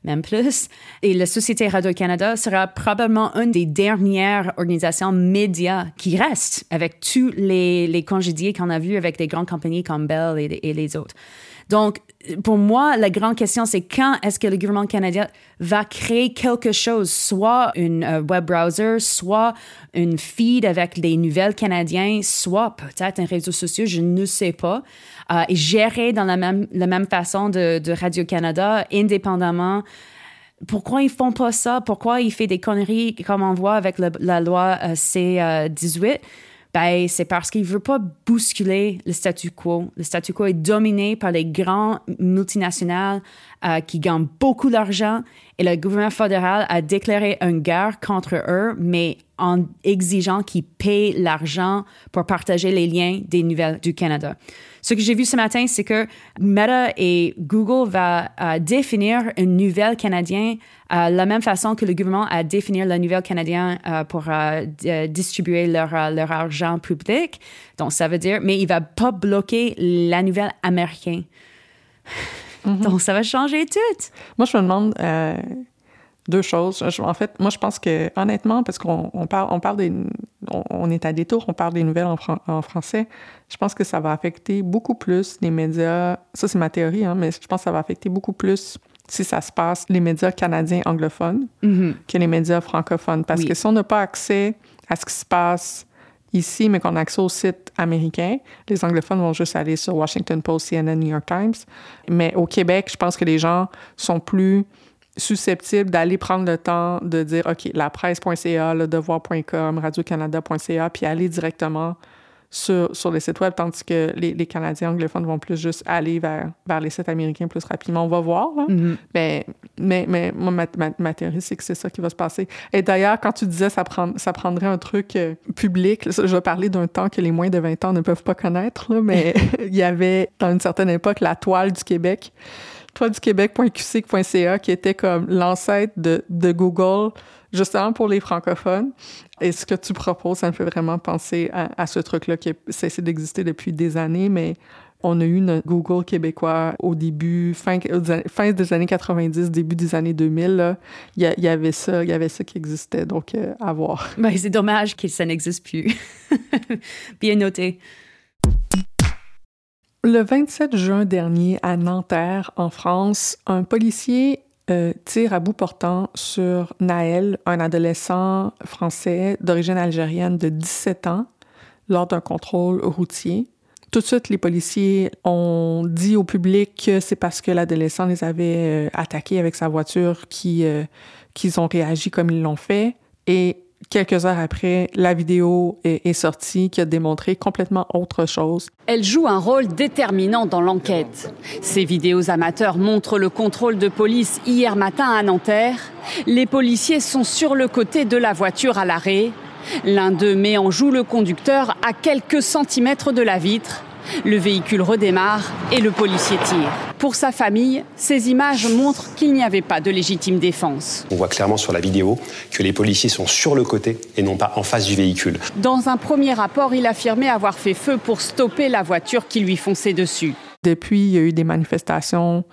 S3: même plus. Et la Société Radio-Canada sera probablement une des dernières organisations médias qui reste avec tous les, les congédiés qu'on a vus avec des grandes compagnies comme Bell et, et les autres. Donc, pour moi, la grande question, c'est quand est-ce que le gouvernement canadien va créer quelque chose, soit une euh, web browser, soit une feed avec des nouvelles canadiennes, soit peut-être un réseau social, je ne sais pas, euh, et gérer dans la même, la même façon de, de Radio-Canada, indépendamment. Pourquoi ils font pas ça? Pourquoi ils font des conneries comme on voit avec la loi euh, C-18? Ben, c'est parce qu'il ne veut pas bousculer le statu quo. Le statu quo est dominé par les grands multinationales euh, qui gagnent beaucoup d'argent et le gouvernement fédéral a déclaré une guerre contre eux, mais en exigeant qu'ils paient l'argent pour partager les liens des nouvelles du Canada. Ce que j'ai vu ce matin, c'est que Meta et Google va euh, définir une nouvelle canadienne euh, la même façon que le gouvernement a défini la nouvelle canadienne euh, pour distribuer leur, leur argent public. Donc, ça veut dire, mais il va pas bloquer la nouvelle américaine. Mm-hmm. Donc, ça va changer tout.
S2: Moi, je me demande deux choses. en fait, moi, je pense que, honnêtement, parce qu'on on parle, on parle des. On, est à détour, on parle des nouvelles en, en, français, je pense que ça va affecter beaucoup plus les médias. Ça, c'est ma théorie, hein, mais je pense que ça va affecter beaucoup plus si ça se passe les médias canadiens anglophones mm-hmm. que les médias francophones. Parce que si on n'a pas accès à ce qui se passe ici, mais qu'on a accès au site américain, les anglophones vont juste aller sur Washington Post, CNN, New York Times. Mais au Québec, je pense que les gens sont plus susceptible d'aller prendre le temps de dire, OK, la presse.ca, le devoir.com, radiocanada.ca, puis aller directement sur, sur les sites web, tandis que les, les, Canadiens anglophones vont plus juste aller vers, vers les sites américains plus rapidement. On va voir. Mm-hmm. mais, mais, mais moi, ma, ma, théorie, c'est que c'est ça qui va se passer. Et d'ailleurs, quand tu disais ça, prend, ça prendrait un truc euh, public, je vais parler d'un temps que les moins de 20 ans ne peuvent pas connaître, là, mais il y avait, dans une certaine époque, la toile du Québec toileduquebec.qc.ca qui était comme l'ancêtre de, Google, justement pour les francophones. Et ce que tu proposes, ça me fait vraiment penser à, ce truc-là qui a cessé d'exister depuis des années, mais on a eu notre Google québécois au début, fin, fin des années 90, début des années 2000. Il y, avait ça, il y avait ça qui existait, donc euh, à voir.
S3: Ben, c'est dommage que ça n'existe plus. Bien noté.
S2: Le 27 juin dernier, à Nanterre, en France, un policier euh, tire à bout portant sur Naël, un adolescent français d'origine algérienne de 17 ans, lors d'un contrôle routier. Tout de suite, les policiers ont dit au public que c'est parce que l'adolescent les avait euh, attaqués avec sa voiture euh, qu'ils ont réagi comme ils l'ont fait. Quelques heures après, la vidéo est, sortie qui a démontré complètement autre chose.
S11: Elle joue un rôle déterminant dans l'enquête. Ces vidéos amateurs montrent le contrôle de police hier matin à Nanterre. Les policiers sont sur le côté de la voiture à l'arrêt. L'un d'eux met en joue le conducteur à quelques centimètres de la vitre. Le véhicule redémarre et le policier tire. Pour sa famille, ces images montrent qu'il n'y avait pas de légitime défense.
S12: On voit clairement sur la vidéo que les policiers sont sur le côté et non pas en face du véhicule.
S11: Dans un premier rapport, il affirmait avoir fait feu pour stopper la voiture qui lui fonçait dessus.
S2: Depuis, il y a eu des manifestations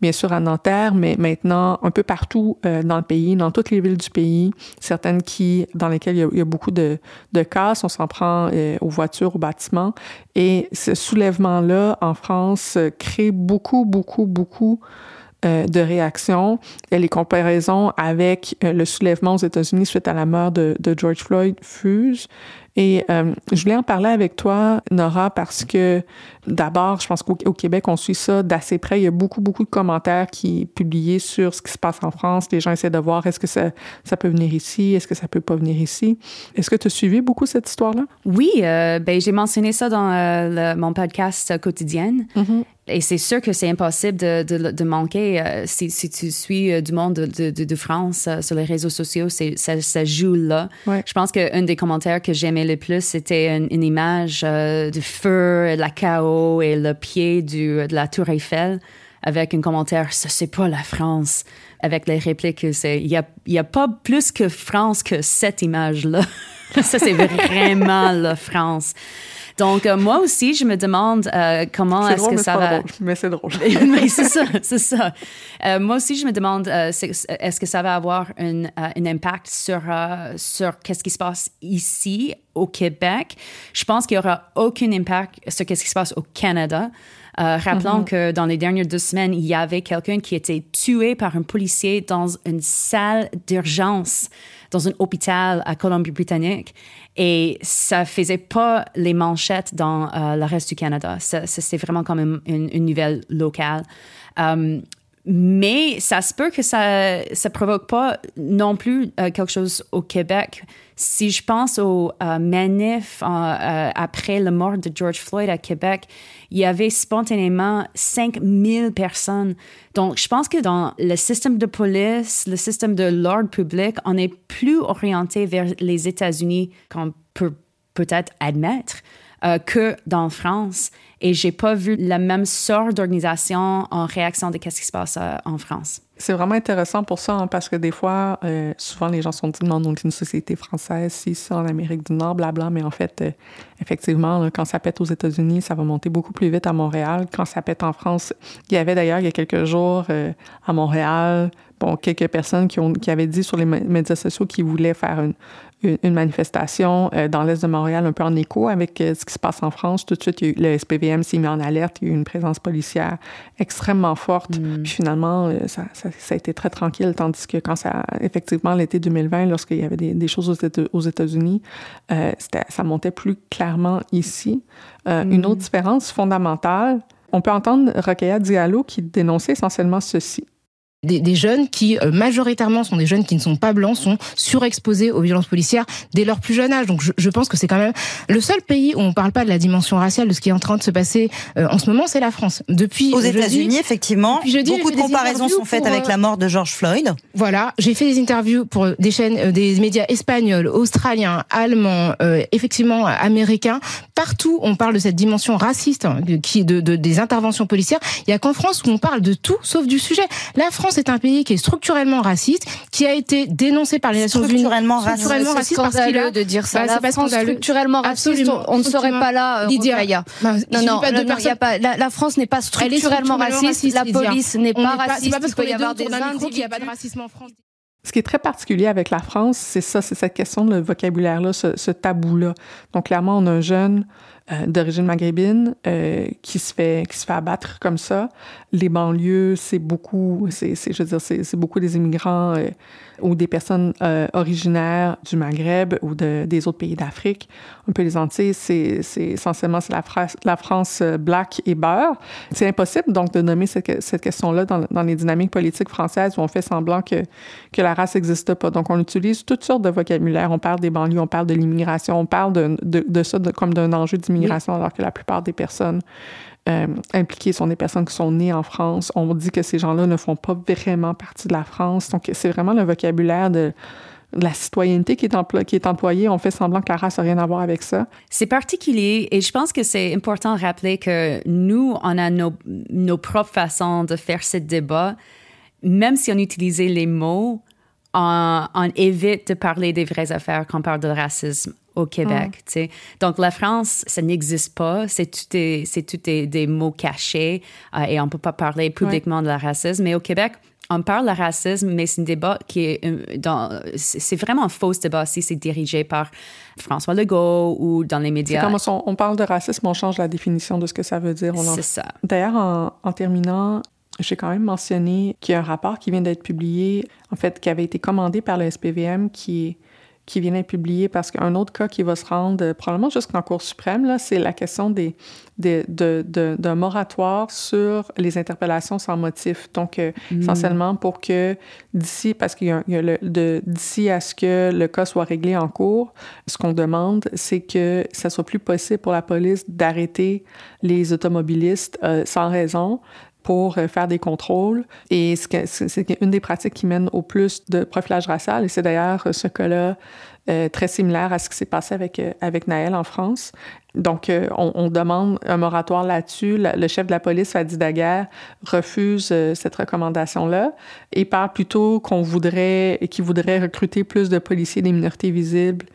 S2: bien sûr à Nanterre, mais maintenant un peu partout euh, dans le pays, dans toutes les villes du pays, certaines qui, dans lesquelles il y a, beaucoup de, de on s'en prend euh, aux voitures, aux bâtiments. Et ce soulèvement-là, en France, crée beaucoup, beaucoup, beaucoup euh, de réaction. Et les comparaisons avec euh, le soulèvement aux États-Unis suite à la mort de, de George Floyd fusent. Et euh, je voulais en parler avec toi, Nora, parce que d'abord, je pense qu'au Québec, on suit ça d'assez près. Il y a beaucoup, beaucoup de commentaires qui sont publiés sur ce qui se passe en France. Les gens essaient de voir est-ce que ça, ça peut venir ici, est-ce que ça peut pas venir ici? Est-ce que tu as suivi beaucoup cette histoire-là?
S3: Oui, euh, ben, j'ai mentionné ça dans euh, le, mon podcast quotidien.
S2: Mm-hmm.
S3: Et c'est sûr que c'est impossible de, de, de manquer. Euh, si, si, tu suis euh, du monde de, de, de France euh, sur les réseaux sociaux, ça, ça joue là.
S2: Ouais.
S3: Je pense qu'un des commentaires que j'aimais le plus, c'était une, une, image euh, du feu, la chaos et le pied du, de la tour Eiffel avec un commentaire, ça c'est pas la France, avec les répliques, c'est, il y a, y a pas plus que France que cette image-là. ça c'est vraiment la France. Donc, euh, moi aussi, je me demande euh, comment est-ce que ça va.
S2: Drôle, mais c'est drôle.
S3: mais c'est ça, c'est ça. Euh, moi aussi, je me demande est-ce que ça va avoir un, un impact sur, sur qu'est-ce qui se passe ici, au Québec? Je pense qu'il n'y aura aucun impact sur qu'est-ce qui se passe au Canada. Euh, rappelons mm -hmm. que dans les dernières deux semaines, il y avait quelqu'un qui était tué par un policier dans une salle d'urgence dans un hôpital à Colombie-Britannique. Et ça faisait pas les manchettes dans euh, le reste du Canada. C'est vraiment comme une, une, nouvelle locale. Um, mais ça se peut que ça ne provoque pas non plus euh, quelque chose au Québec. Si je pense aux euh, manifs euh, après la mort de George Floyd à Québec, il y avait spontanément 5000 personnes. Donc, je pense que dans le système de police, le système de l'ordre public, on est plus orienté vers les États-Unis qu'on peut peut-être admettre euh, que dans France. Et j'ai pas vu la même sorte d'organisation en réaction de ce qui se passe euh, en France.
S2: C'est vraiment intéressant pour ça, hein, parce que des fois, euh, souvent les gens sont dit non, on est une société française, si ça en Amérique du Nord, blabla, mais en fait, euh, effectivement, quand ça pète aux États-Unis, ça va monter beaucoup plus vite à Montréal. Quand ça pète en France, il y avait d'ailleurs il y a quelques jours à Montréal, bon, quelques personnes qui, ont, qui avaient dit sur les médias sociaux qu'ils voulaient faire une, une, une manifestation dans l'est de Montréal, un peu en écho avec ce qui se passe en France. Tout de suite, il y a eu, le S'est mis en alerte, il y a eu une présence policière extrêmement forte.
S3: Mm.
S2: Puis finalement, euh, ça, ça, ça, a été très tranquille, tandis que quand ça, effectivement, l'été 2020, lorsqu'il y avait des, des choses aux États-Unis, euh, ça montait plus clairement ici. Euh, mm. Une autre différence fondamentale, on peut entendre Rokhaya Diallo qui dénonçait essentiellement ceci
S13: des, des, jeunes qui euh, majoritairement sont des jeunes qui ne sont pas blancs, sont surexposés aux violences policières dès leur plus jeune âge. Donc je, je pense que c'est quand même le seul pays où on parle pas de la dimension raciale de ce qui est en train de se passer euh, en ce moment, c'est la France. Depuis
S14: aux États-Unis, effectivement, jeudi, beaucoup de comparaisons sont faites pour, avec la mort de George Floyd.
S13: Voilà, j'ai fait des interviews pour des chaînes, euh, des médias espagnols, australiens, allemands, euh, effectivement américains. Partout, on parle de cette dimension raciste hein, qui de, de, des interventions policières. Il y a qu'en France où on parle de tout sauf du sujet. La France c'est un pays qui est structurellement raciste, qui a été dénoncé par les Nations Unies.
S14: Structurellement raciste.
S13: Structurellement
S15: raciste parce qu'il a
S13: de dire ça.
S15: Bah, c'est pas scandaleux. Structurellement raciste,
S13: Absolument.
S15: on ne serait pas là. Euh,
S13: Lydia.
S15: Bah, non, non, pas de non, y a pas, la, la France n'est pas structurellement, raciste, raciste, la police n'est pas raciste.
S13: C'est pas parce
S15: qu'il peut
S13: y
S15: avoir des
S13: individus qu'il n'y a pas de racisme en France.
S2: Ce qui est très particulier avec la France, c'est ça, c'est cette question de le vocabulaire-là, ce, ce tabou-là. Donc, clairement, on a un jeune euh, d'origine maghrébine euh, qui se fait qui se fait abattre comme ça. Les banlieues, c'est beaucoup, c'est, je veux dire, c'est, beaucoup des immigrants euh, ou des personnes originaires du Maghreb ou de, des autres pays d'Afrique. Un peu les Antilles, c'est, essentiellement c'est la, France, la France black et beurre. C'est impossible donc de nommer cette, cette question-là dans, dans les dynamiques politiques françaises où on fait semblant que que la race n'existe pas. Donc on utilise toutes sortes de vocabulaire. On parle des banlieues, on parle de l'immigration, on parle de, de, de ça comme d'un enjeu d'immigration alors que la plupart des personnes euh, impliquées sont des personnes qui sont nées en France. On dit que ces gens-là ne font pas vraiment partie de la France. Donc, c'est vraiment le vocabulaire de, la citoyenneté qui est, emplo. On fait semblant que la race n'a rien à voir avec ça.
S3: C'est particulier et je pense que c'est important de rappeler que nous, on a nos, propres façons de faire ce débat. Même si on utilisait les mots, on évite de parler des vraies affaires quand on parle de racisme au Québec. Donc, la France, ça n'existe pas. C'est tout, des, c'est tout des, des, mots cachés euh, et on ne peut pas parler publiquement ouais. de la racisme. Mais au Québec, on parle de racisme, mais c'est un débat qui est euh, dans. C'est vraiment un faux débat si c'est dirigé par François Legault ou dans les médias.
S2: C'est comme on, on, parle de racisme, on change la définition de ce que ça veut dire.
S3: C'est ça.
S2: D'ailleurs, en, en terminant, j'ai quand même mentionné qu'il y a un rapport qui vient d'être publié, en fait, qui avait été commandé par le SPVM, qui est qui vient d'être publié parce qu'un autre cas qui va se rendre euh, probablement jusqu'en Cour suprême, là, c'est la question des, des de, de, d'un moratoire sur les interpellations sans motif. Donc, euh, mm. essentiellement pour que d'ici, parce qu'il y a, il y a le, de, d'ici à ce que le cas soit réglé en cours, ce qu'on demande, c'est que ça soit plus possible pour la police d'arrêter les automobilistes euh, sans raison, pour euh, faire des contrôles. Et c'est une des pratiques qui mène au plus de profilage racial. Et c'est d'ailleurs euh, ce cas-là euh, très similaire à ce qui s'est passé avec, avec Naël en France. Donc, euh, on, demande un moratoire là-dessus. Le, chef de la police, Fadi Daguerre, refuse euh, cette recommandation-là et parle plutôt qu'on voudrait, qu'il voudrait recruter plus de policiers des minorités visibles,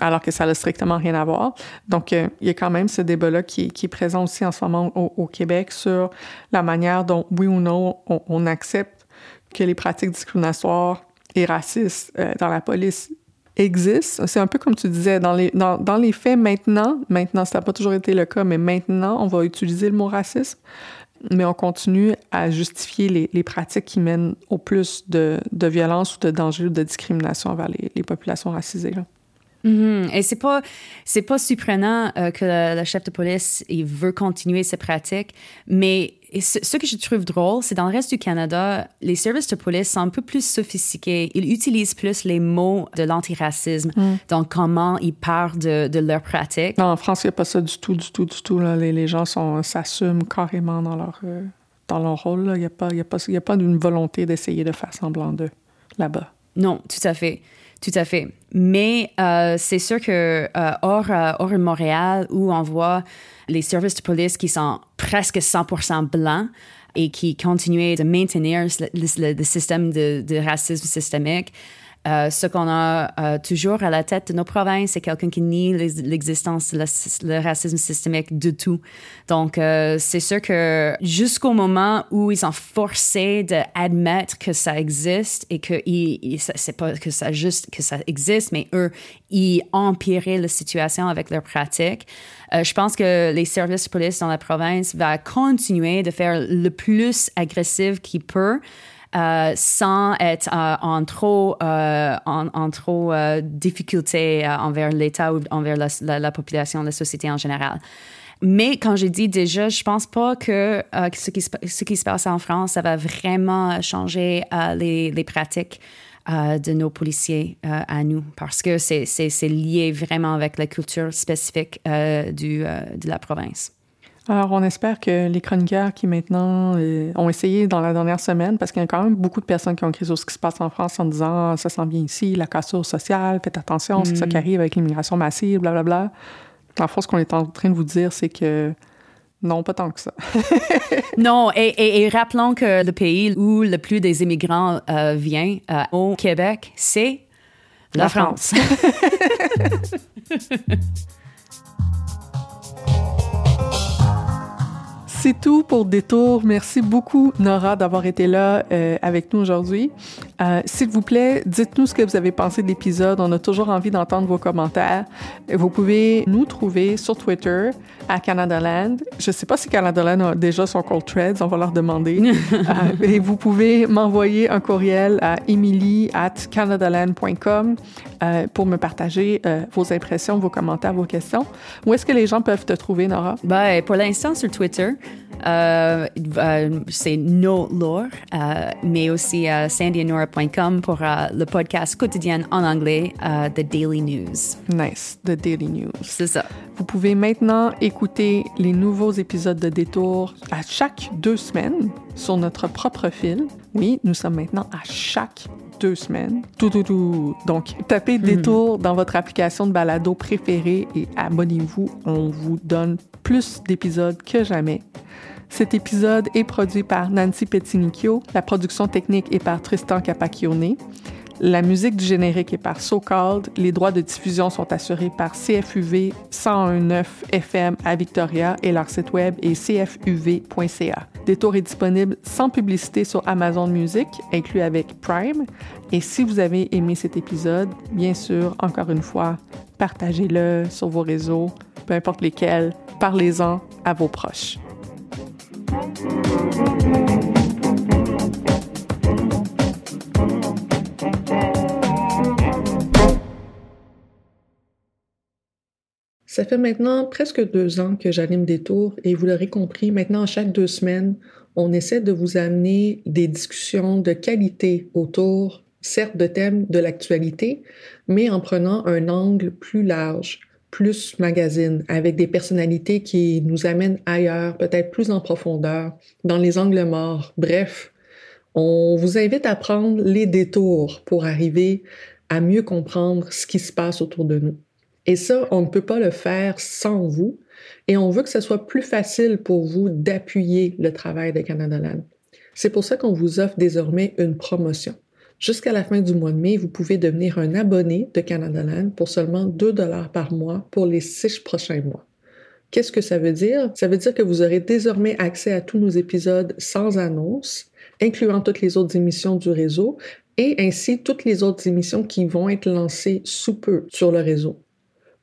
S2: alors que ça n'a strictement rien à voir. Donc, euh, il y a quand même ce débat-là qui, est présent aussi en ce moment au, Québec sur la manière dont, oui ou non, on, on accepte que les pratiques discriminatoires et racistes dans la police existe. C'est un peu comme tu disais, dans les, dans, dans les faits maintenant, maintenant, ça n'a pas toujours été le cas, mais maintenant, on va utiliser le mot racisme, mais on continue à justifier les, les pratiques qui mènent au plus de, de, violence ou de danger ou de discrimination envers les, les populations racisées. Là.
S3: Mm-hmm. Et c'est pas c'est pas surprenant euh, que le, chef de police il veut continuer ces pratiques, mais ce, que je trouve drôle, c'est dans le reste du Canada, les services de police sont un peu plus sophistiqués. Ils utilisent plus les mots de l'antiracisme, mm. donc comment ils parlent de, de leurs pratiques.
S2: Non, en France, il n'y a pas ça du tout, du tout, du tout. Là. Les, les gens s'assument carrément dans leur, euh, dans leur rôle. Il n'y a pas, y a pas, y a pas d'une volonté d'essayer de faire semblant d'eux là-bas.
S3: Non, tout à fait. Tout à fait. Mais euh, c'est sûr que euh, hors, hors Montréal, où on voit les services de police qui sont presque 100% blancs et qui continuent de maintenir le, système de racisme systémique, euh, ce qu'on a euh, toujours à la tête de nos provinces, c'est quelqu'un qui nie l'existence le racisme systémique de tout. Donc, euh, c'est sûr que jusqu'au moment où ils sont forcés d'admettre que ça existe et que c'est pas que ça juste que ça existe, mais eux, ils empirent la situation avec leurs pratiques. je pense que les services de police dans la province vont continuer de faire le plus agressif qu'ils peuvent euh, sans être euh, en trop, euh, en, trop difficulté envers l'État ou envers la, population, la société en général. Mais quand j'ai dit déjà, je pense pas que ce, qui se, ce qui se passe en France, ça va vraiment changer les, les, pratiques de nos policiers à nous, parce que c'est lié vraiment avec la culture spécifique du, de la province.
S2: Alors, on espère que les chroniqueurs qui maintenant euh, ont essayé dans la dernière semaine, parce qu'il y a quand même beaucoup de personnes qui ont écrit sur ce qui se passe en France en disant ah, ça sent bien ici, la cassure sociale, faites attention, c'est ça qui mm. arrive avec l'immigration massive, blablabla. En fait, ce qu'on est en train de vous dire, c'est que non, pas tant que ça.
S3: non, et, rappelons que le pays où le plus des immigrants euh, vient euh, au Québec, c'est la, France.
S2: C'est tout pour Détour. Merci beaucoup, Nora, d'avoir été là euh, avec nous aujourd'hui. Euh, S'il vous plaît, dites-nous ce que vous avez pensé de l'épisode. On a toujours envie d'entendre vos commentaires. Vous pouvez nous trouver sur Twitter à Canadaland. Je ne sais pas si Canadaland a déjà son call threads. On va leur demander. euh, et vous pouvez m'envoyer un courriel à emily at canadaland.com euh, pour me partager euh, vos impressions, vos commentaires, vos questions. Où est-ce que les gens peuvent te trouver, Nora?
S3: Ben, pour l'instant, sur Twitter. C'est No Lore, mais aussi euh, pour le podcast quotidien en anglais, The Daily News.
S2: Nice, The Daily News.
S3: C'est ça.
S2: Vous pouvez maintenant écouter les nouveaux épisodes de Détour à chaque deux semaines sur notre propre fil. Oui, nous sommes maintenant à chaque deux semaines. Tout, tout, tout. Donc, tapez mhm. Détour dans votre application de balado préférée et abonnez-vous. On vous donne plus d'épisodes que jamais. Cet épisode est produit par Nancy Pettinicchio. La production technique est par Tristan Capacchione. La musique du générique est par So Called. Les droits de diffusion sont assurés par CFUV 1019 FM à Victoria et leur site web est cfuv.ca. Détour est disponible sans publicité sur Amazon Music, inclus avec Prime. Et si vous avez aimé cet épisode, bien sûr, encore une fois, partagez-le sur vos réseaux, peu importe lesquels, parlez-en à vos proches. Ça fait maintenant presque deux ans que j'anime des tours et vous l'aurez compris, maintenant chaque deux semaines, on essaie de vous amener des discussions de qualité autour, certes de thèmes de l'actualité, mais en prenant un angle plus large plus magazine, avec des personnalités qui nous amènent ailleurs, peut-être plus en profondeur, dans les angles morts. Bref, on vous invite à prendre les détours pour arriver à mieux comprendre ce qui se passe autour de nous. Et ça, on ne peut pas le faire sans vous. Et on veut que ce soit plus facile pour vous d'appuyer le travail de Canada Land. C'est pour ça qu'on vous offre désormais une promotion. Jusqu'à la fin du mois de mai, vous pouvez devenir un abonné de Canada Land pour seulement 2 dollars par mois pour les six prochains mois. Qu'est-ce que ça veut dire? Ça veut dire que vous aurez désormais accès à tous nos épisodes sans annonce, incluant toutes les autres émissions du réseau et ainsi toutes les autres émissions qui vont être lancées sous peu sur le réseau.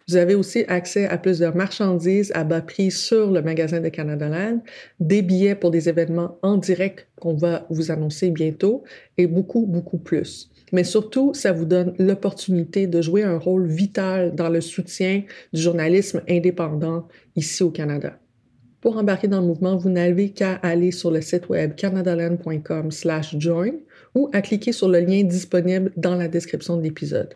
S2: Vous avez aussi accès à plusieurs marchandises à bas prix sur le magasin de Canada Land, des billets pour des événements en direct qu'on va vous annoncer bientôt et beaucoup, beaucoup plus. Mais surtout, ça vous donne l'opportunité de jouer un rôle vital dans le soutien du journalisme indépendant ici au Canada. Pour embarquer dans le mouvement, vous n'avez qu'à aller sur le site web canadaland.com/join ou à cliquer sur le lien disponible dans la description de l'épisode.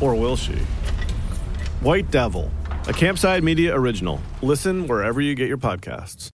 S16: Or will she? White Devil, a Campside Media original. Listen wherever you get your podcasts.